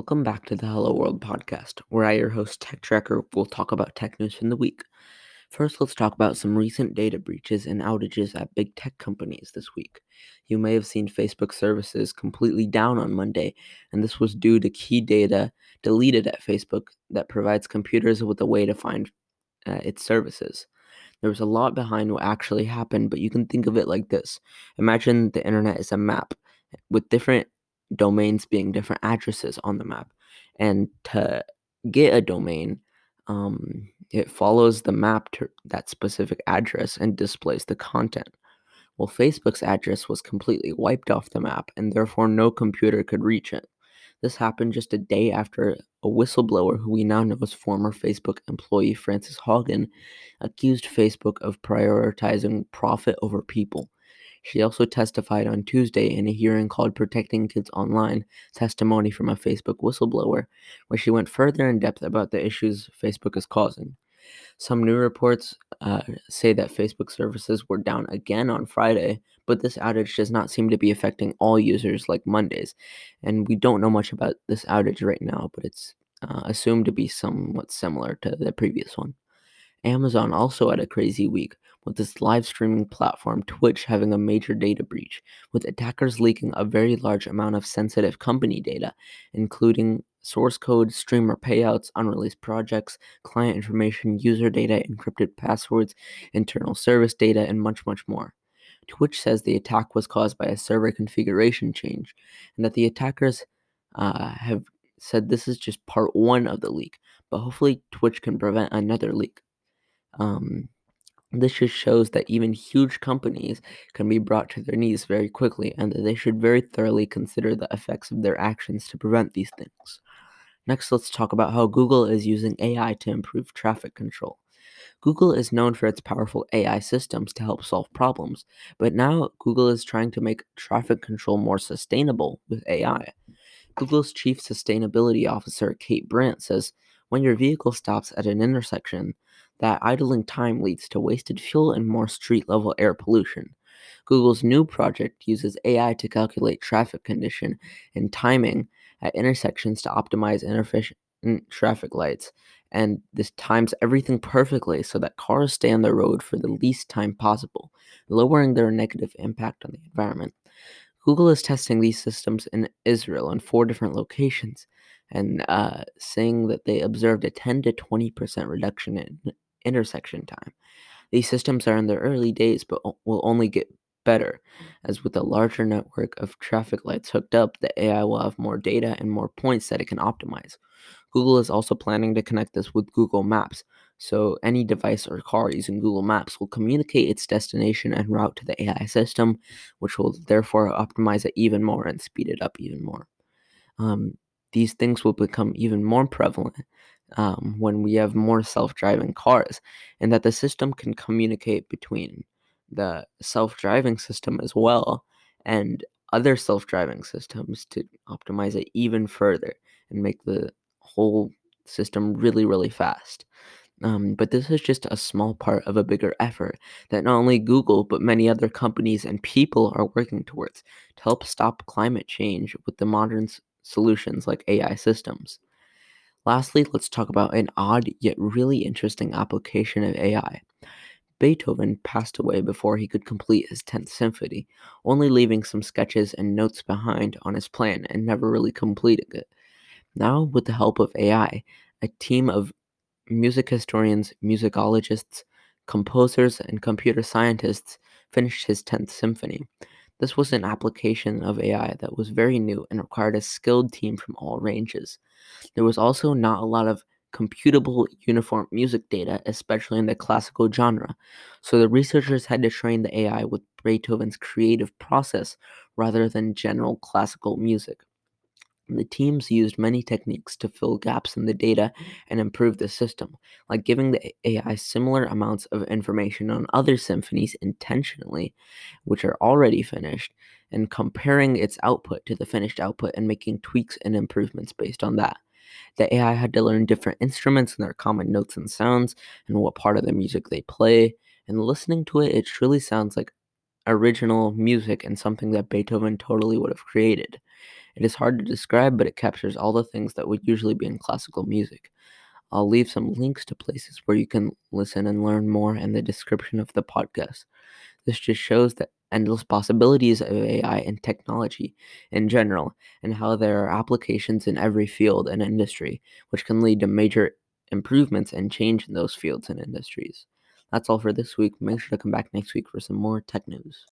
Welcome back to the Hello World podcast, where I, your host, Tech Tracker, will talk about tech news from the week. First, let's talk about some recent data breaches and outages at big tech companies this week. You may have seen Facebook services completely down on Monday, and this was due to key data deleted at Facebook that provides computers with a way to find uh, its services. There was a lot behind what actually happened, but you can think of it like this Imagine the internet is a map with different domains being different addresses on the map. And to get a domain, um, it follows the map to that specific address and displays the content. Well, Facebook's address was completely wiped off the map, and therefore no computer could reach it. This happened just a day after a whistleblower, who we now know as former Facebook employee Frances Haugen, accused Facebook of prioritizing profit over people. She also testified on Tuesday in a hearing called Protecting Kids Online Testimony from a Facebook Whistleblower, where she went further in depth about the issues Facebook is causing. Some new reports uh, say that Facebook services were down again on Friday, but this outage does not seem to be affecting all users like Mondays. And we don't know much about this outage right now, but it's uh, assumed to be somewhat similar to the previous one. Amazon also had a crazy week, with its live streaming platform Twitch having a major data breach, with attackers leaking a very large amount of sensitive company data, including source code, streamer payouts, unreleased projects, client information, user data, encrypted passwords, internal service data, and much, much more. Twitch says the attack was caused by a server configuration change, and that the attackers uh, have said this is just part one of the leak, but hopefully Twitch can prevent another leak. Um, this just shows that even huge companies can be brought to their knees very quickly and that they should very thoroughly consider the effects of their actions to prevent these things. Next, let's talk about how Google is using AI to improve traffic control. Google is known for its powerful AI systems to help solve problems, but now Google is trying to make traffic control more sustainable with AI. Google's chief sustainability officer, Kate Brandt, says when your vehicle stops at an intersection, that idling time leads to wasted fuel and more street level air pollution. Google's new project uses AI to calculate traffic condition and timing at intersections to optimize inefficient traffic lights. And this times everything perfectly so that cars stay on the road for the least time possible, lowering their negative impact on the environment. Google is testing these systems in Israel in four different locations and uh, saying that they observed a 10 to 20% reduction in intersection time. These systems are in their early days, but will only get better. As with a larger network of traffic lights hooked up, the AI will have more data and more points that it can optimize. Google is also planning to connect this with Google Maps, so any device or car using Google Maps will communicate its destination and route to the AI system, which will therefore optimize it even more and speed it up even more. Um, these things will become even more prevalent um, when we have more self driving cars, and that the system can communicate between the self driving system as well and other self driving systems to optimize it even further and make the whole system really, really fast. Um, but this is just a small part of a bigger effort that not only Google, but many other companies and people are working towards to help stop climate change with the modern s- solutions like AI systems. Lastly, let's talk about an odd yet really interesting application of AI. Beethoven passed away before he could complete his 10th symphony, only leaving some sketches and notes behind on his plan and never really completing it. Now, with the help of AI, a team of music historians, musicologists, composers, and computer scientists finished his 10th symphony. This was an application of AI that was very new and required a skilled team from all ranges. There was also not a lot of computable uniform music data, especially in the classical genre, so the researchers had to train the AI with Beethoven's creative process rather than general classical music. The teams used many techniques to fill gaps in the data and improve the system, like giving the AI similar amounts of information on other symphonies intentionally, which are already finished, and comparing its output to the finished output and making tweaks and improvements based on that. The AI had to learn different instruments and their common notes and sounds, and what part of the music they play, and listening to it, it truly sounds like original music and something that Beethoven totally would have created. It is hard to describe, but it captures all the things that would usually be in classical music. I'll leave some links to places where you can listen and learn more in the description of the podcast. This just shows the endless possibilities of AI and technology in general, and how there are applications in every field and industry, which can lead to major improvements and change in those fields and industries. That's all for this week. Make sure to come back next week for some more tech news.